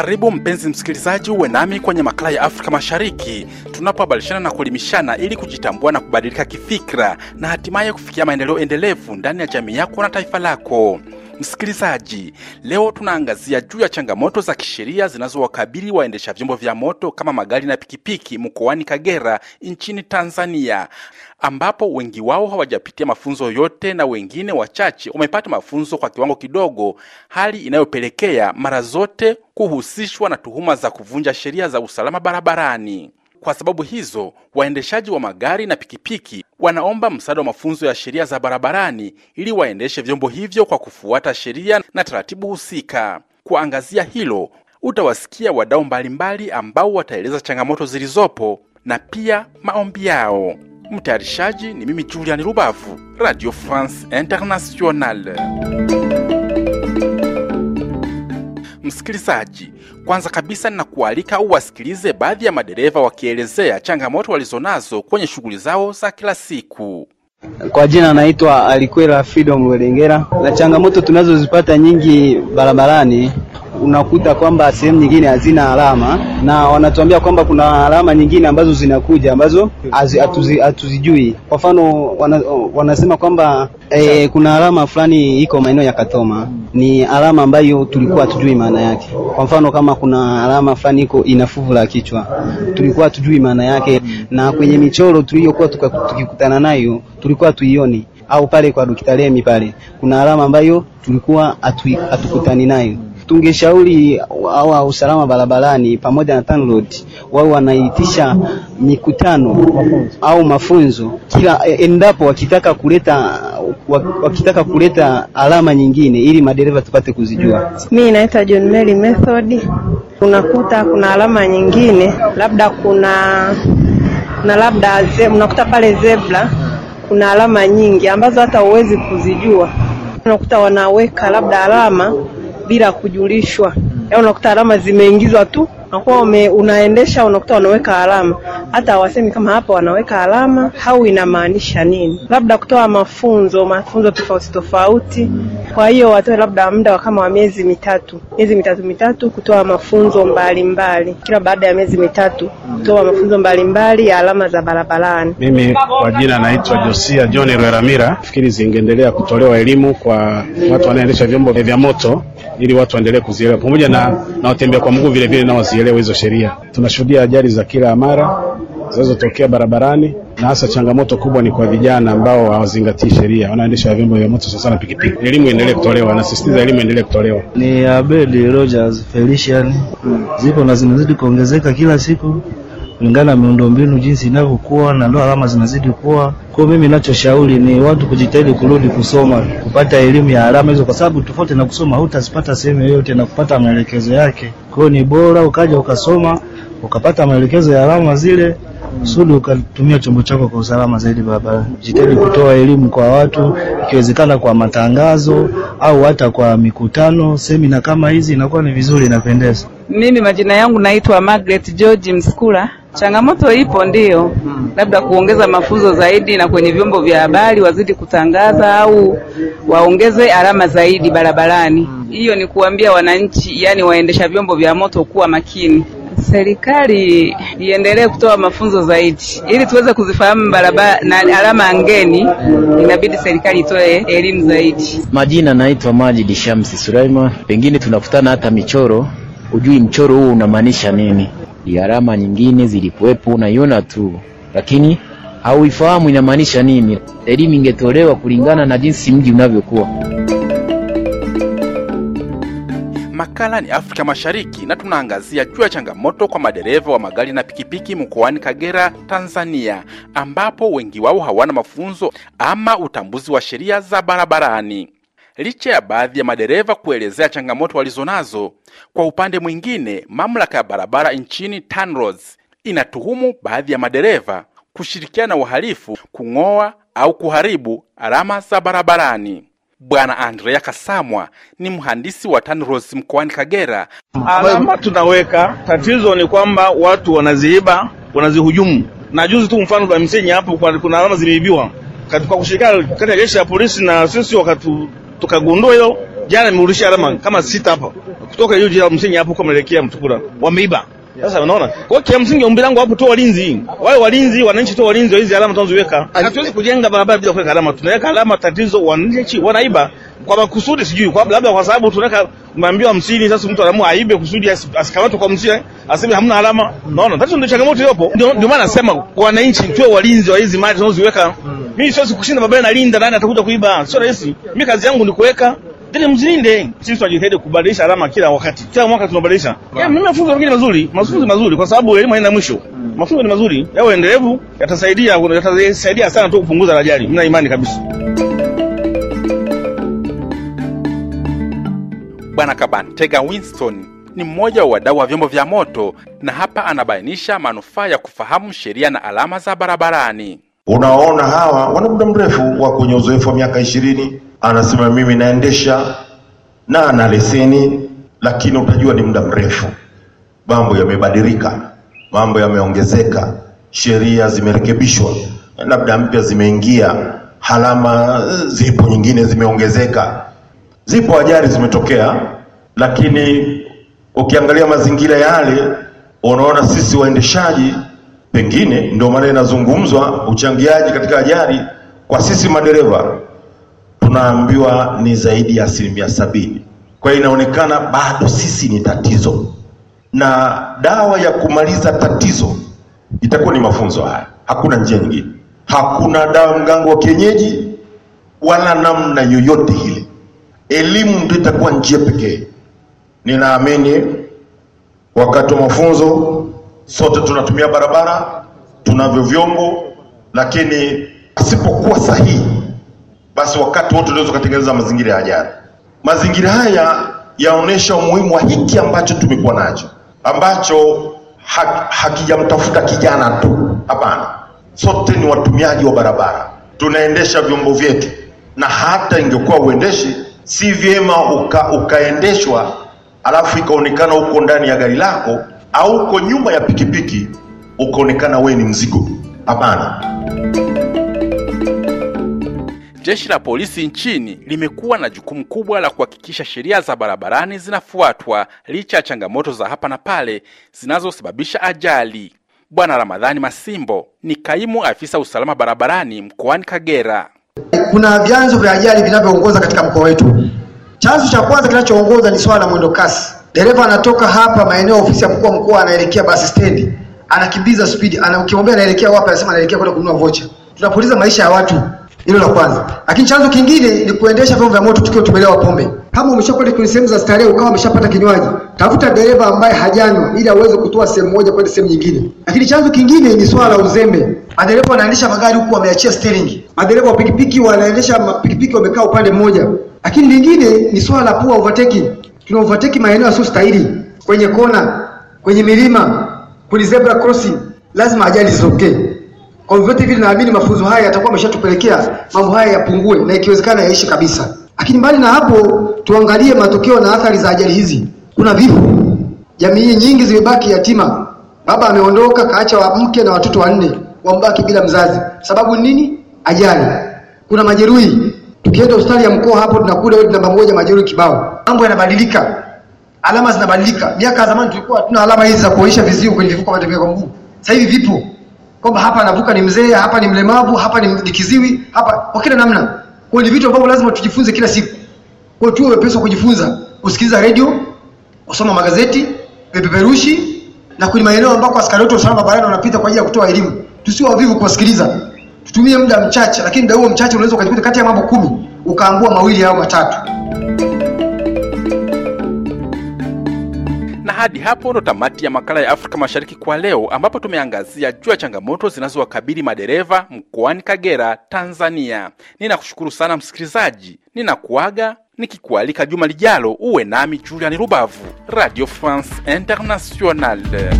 Karibu mpenzi msikilizaji, uwe nami kwenye makala ya Afrika Mashariki tunapobadilishana na kuelimishana ili kujitambua na kubadilika kifikra na hatimaye kufikia maendeleo endelevu ndani ya jamii yako na taifa lako. Msikilizaji, leo tunaangazia juu ya changamoto za kisheria zinazowakabili waendesha vyombo vya moto kama magari na pikipiki mkoani Kagera nchini Tanzania, ambapo wengi wao hawajapitia mafunzo yote na wengine wachache wamepata mafunzo kwa kiwango kidogo, hali inayopelekea mara zote kuhusishwa na tuhuma za kuvunja sheria za usalama barabarani. Kwa sababu hizo, waendeshaji wa magari na pikipiki wanaomba msaada wa mafunzo ya sheria za barabarani ili waendeshe vyombo hivyo kwa kufuata sheria na taratibu husika. Kuangazia hilo, utawasikia wadau mbalimbali ambao wataeleza changamoto zilizopo na pia maombi yao. Mtayarishaji ni mimi Julian Rubavu, Radio France Internationale. Msikilizaji, kwanza kabisa ninakualika uwasikilize baadhi ya madereva wakielezea changamoto walizonazo kwenye shughuli zao za kila siku. Kwa jina naitwa Alikwela Fido Welengera, Na changamoto tunazozipata nyingi barabarani, unakuta kwamba sehemu nyingine hazina alama na wanatuambia kwamba kuna alama nyingine ambazo zinakuja ambazo hatuzijui. Kwa mfano wana, wanasema kwamba e, kuna alama fulani iko maeneo ya Katoma, ni alama ambayo tulikuwa hatujui maana yake. Kwa mfano kama kuna alama fulani iko ina fuvu la kichwa, tulikuwa hatujui maana yake, na kwenye michoro tuliyokuwa tukikutana nayo tulikuwa tuioni au pale kwa Dukitalemi pale kuna alama ambayo tulikuwa hatukutani nayo. Tungeshauri hawa usalama barabarani pamoja na TANROADS wao wanaitisha mikutano au mafunzo kila endapo wakitaka kuleta wakitaka kuleta alama nyingine ili madereva tupate kuzijua. Mimi naitwa John Mary Method. Unakuta kuna alama nyingine labda kuna na labda ze, unakuta pale zebra kuna alama nyingi ambazo hata huwezi kuzijua. Unakuta wanaweka labda alama bila kujulishwa, yaani unakuta alama zimeingizwa tu, nakuwa unaendesha, unakuta wanaweka alama, hata hawasemi kama hapa wanaweka alama au inamaanisha nini, labda kutoa mafunzo mafunzo tofauti tofauti. Kwa hiyo watoe labda muda kama wa miezi mitatu, miezi mitatu mitatu, kutoa mafunzo mbalimbali mbali. Kila baada ya miezi mitatu kutoa mafunzo mbalimbali ya alama za barabarani. Mimi kwa jina naitwa Josia John Rweramira. Fikiri zingeendelea kutolewa elimu kwa watu wanaendesha vyombo vya moto ili watu waendelee kuzielewa pamoja na na watembea kwa mguu vile vile nao wazielewe hizo sheria. Tunashuhudia ajali za kila mara zinazotokea barabarani na hasa changamoto kubwa ni kwa vijana ambao hawazingatii sheria, wanaendesha vyombo vya moto sana pikipiki. Elimu iendelee kutolewa, nasisitiza elimu iendelee kutolewa. Ni Abedi Rogers Felician. Zipo na zinazidi kuongezeka kila siku kulingana na miundombinu jinsi inavyokuwa na ndio alama zinazidi kuwa. Kwa mimi ninachoshauri ni watu kujitahidi kurudi kusoma, kupata elimu ya alama hizo, kwa sababu tofauti na kusoma hutazipata sehemu yoyote na kupata maelekezo yake. Kwa ni bora ukaja ukasoma ukapata maelekezo ya alama zile kusudi ukatumia chombo chako kwa usalama zaidi barabarani. Jitahidi kutoa elimu kwa watu, ikiwezekana kwa matangazo au hata kwa mikutano, semina kama hizi, inakuwa ni vizuri, inapendeza. Mimi majina yangu naitwa Margaret George Mskula. Changamoto ipo ndiyo, hmm. Labda kuongeza mafunzo zaidi na kwenye vyombo vya habari wazidi kutangaza au waongeze alama zaidi barabarani. Hiyo. Ni kuambia wananchi, yani waendesha vyombo vya moto kuwa makini. Serikali iendelee kutoa mafunzo zaidi ili tuweze kuzifahamu barabara na alama ngeni. Inabidi serikali itoe elimu zaidi. Majina naitwa Majid Shamsi Sulaima. Pengine tunakutana hata michoro, ujui mchoro huu unamaanisha nini? Alama nyingine zilikuwepo unaiona tu, lakini hauifahamu inamaanisha nini. Elimu ingetolewa kulingana na jinsi mji unavyokuwa. Makala ni Afrika Mashariki na tunaangazia juu ya changamoto kwa madereva wa magari na pikipiki mkoani Kagera, Tanzania, ambapo wengi wao hawana mafunzo ama utambuzi wa sheria za barabarani. Licha ya baadhi ya madereva kuelezea changamoto walizonazo, kwa upande mwingine, mamlaka ya barabara nchini TANROADS inatuhumu baadhi ya madereva kushirikiana na wahalifu kung'oa au kuharibu alama za barabarani. Bwana Andrea Kasamwa ni mhandisi wa TANROADS mkoani Kagera. Alama tunaweka, tatizo ni kwamba watu wanaziiba, wanazihujumu. Na juzi tu mfano Bamsenyi hapo kuna alama zimeibiwa, kwa kushirikiana kati ya jeshi la polisi na sisi wakatu tukagundua hilo jana nimerudisha alama kama sita hapa kutoka hiyo jela msingi hapo kwa mwelekea Mtukula, wameiba. Sasa unaona, kwa hiyo kimsingi ombi langu hapo tu walinzi, wale walinzi, wananchi tu walinzi wa hizi alama tunazoziweka. Hatuwezi kujenga barabara bila kuweka alama, tunaweka alama. Tatizo wananchi wanaiba kwa makusudi, sijui kwa labda kwa sababu tunaweka umeambiwa hamsini, sasa mtu anaamua aibe kusudi asikamatwe kwa msia, aseme hamna alama. Unaona, tatizo ndio changamoto iliyopo. Ndio maana nasema kwa wananchi tuwe walinzi wa hizi mali tunazoziweka. Mimi siwezi kushinda baba nalinda, nani atakuja kuiba? Sio rahisi. Mimi kazi yangu ni kuweka Tena mzilinde. Sisi tunajitahidi kubadilisha alama kila wakati. Kila mwaka tunabadilisha. Ya, mimi mafunzo mengine mazuri, mafunzo mazuri kwa sababu elimu haina mwisho. Mafunzo ni mazuri, yawe endelevu, yatasaidia yatasaidia sana tu kupunguza ajali. Mimi na imani kabisa. Bwana Kabantega Winston ni mmoja wa wadau wa vyombo vya moto na hapa anabainisha manufaa ya kufahamu sheria na alama za barabarani. Unaona, hawa wana muda mrefu wa kwenye uzoefu wa miaka ishirini, anasema mimi naendesha na ana leseni, lakini utajua ni muda mrefu. Mambo yamebadilika, mambo yameongezeka, sheria zimerekebishwa, labda mpya zimeingia, halama zipo, nyingine zimeongezeka, zipo ajali zimetokea, lakini ukiangalia mazingira yale, unaona sisi waendeshaji pengine ndio maana inazungumzwa uchangiaji katika ajali kwa sisi madereva tunaambiwa ni zaidi ya asilimia sabini. Kwa hiyo inaonekana bado sisi ni tatizo, na dawa ya kumaliza tatizo itakuwa ni mafunzo haya. Hakuna njia nyingine, hakuna dawa mgango wa kienyeji wala namna yoyote ile. Elimu ndio itakuwa njia pekee. Ninaamini wakati wa mafunzo sote tunatumia barabara, tunavyo vyombo, lakini asipokuwa sahihi, basi wakati wote unaweza ukatengeneza mazingira ya ajali. Mazingira haya yaonesha umuhimu wa hiki ambacho tumekuwa nacho, ambacho ha, hakijamtafuta kijana tu. Hapana, sote ni watumiaji wa barabara, tunaendesha vyombo vyetu, na hata ingekuwa uendeshi, si vyema uka, ukaendeshwa alafu ikaonekana uko ndani ya gari lako au uko nyuma ya pikipiki ukaonekana wewe ni mzigo. Hapana. Jeshi la polisi nchini limekuwa na jukumu kubwa la kuhakikisha sheria za barabarani zinafuatwa licha ya changamoto za hapa na pale zinazosababisha ajali. Bwana Ramadhani Masimbo ni kaimu afisa usalama barabarani mkoani Kagera. Kuna vyanzo vya ajali vinavyoongoza katika mkoa wetu. Chanzo cha kwanza kinachoongoza ni swala la mwendo kasi. Dereva anatoka hapa maeneo ya ofisi ya mkuu wa mkoa anaelekea basi stendi, anakimbiza spidi, ukimwambia anaelekea wapi, anasema anaelekea kwenda kununua vocha. Tunapoteza maisha ya watu, hilo la kwanza. Lakini chanzo kingine ni kuendesha vyombo vya moto tukiwa tumelewa pombe. Kama umeshakwenda kwenye sehemu za starehe ukawa umeshapata kinywaji, tafuta dereva ambaye hajanywa ili aweze kutoa sehemu moja kwenda sehemu nyingine. Lakini chanzo kingine ni swala la uzembe. Madereva wanaendesha magari huku wameachia steering. Madereva wa pikipiki wanaendesha pikipiki wamekaa upande mmoja. Lakini lingine ni swala la poor overtaking. Tuna overtake maeneo yasiyostahili, kwenye kona, kwenye milima, kwenye zebra crossing, lazima ajali zitokee. Kwa vyovyote vile naamini mafunzo haya yatakuwa ameshatupelekea mambo haya yapungue na ikiwezekana yaishi kabisa. Lakini mbali na hapo, tuangalie matokeo na athari za ajali hizi. Kuna vifo, jamii nyingi zimebaki yatima, baba ameondoka kaacha wa mke na watoto wanne, wambaki bila mzazi. Sababu nini? Ajali. Kuna majeruhi, tukienda hospitali ya mkoa hapo tunakuta wewe namba moja majeruhi kibao. Mambo yanabadilika, alama zinabadilika. Miaka ya zamani tulikuwa hatuna alama hizi za kuonyesha viziwi kwenye vivuko vya mguu, sasa hivi vipo kwamba hapa anavuka ni mzee, hapa ni mlemavu, hapa ni, kiziwi, hapa kwa kila namna. Kwa ni vitu ambavyo lazima tujifunze kila siku. Kwa tuwe wepesi wa kujifunza, kusikiliza redio, kusoma magazeti, vipeperushi na kwenye maeneo ambako askari wetu usalama barabarani wanapita kwa ajili ya kutoa elimu. Tusiwe wavivu kuwasikiliza. Tutumie muda mchache, lakini muda huo mchache unaweza ukajikuta kati ya mambo kumi ukaangua mawili au matatu. Hadi hapo ndo tamati ya makala ya Afrika Mashariki kwa leo, ambapo tumeangazia juu ya changamoto zinazowakabili madereva mkoani Kagera, Tanzania. Ninakushukuru sana msikilizaji, ninakuaga nikikualika juma lijalo uwe nami Julian Rubavu, Radio France Internationale.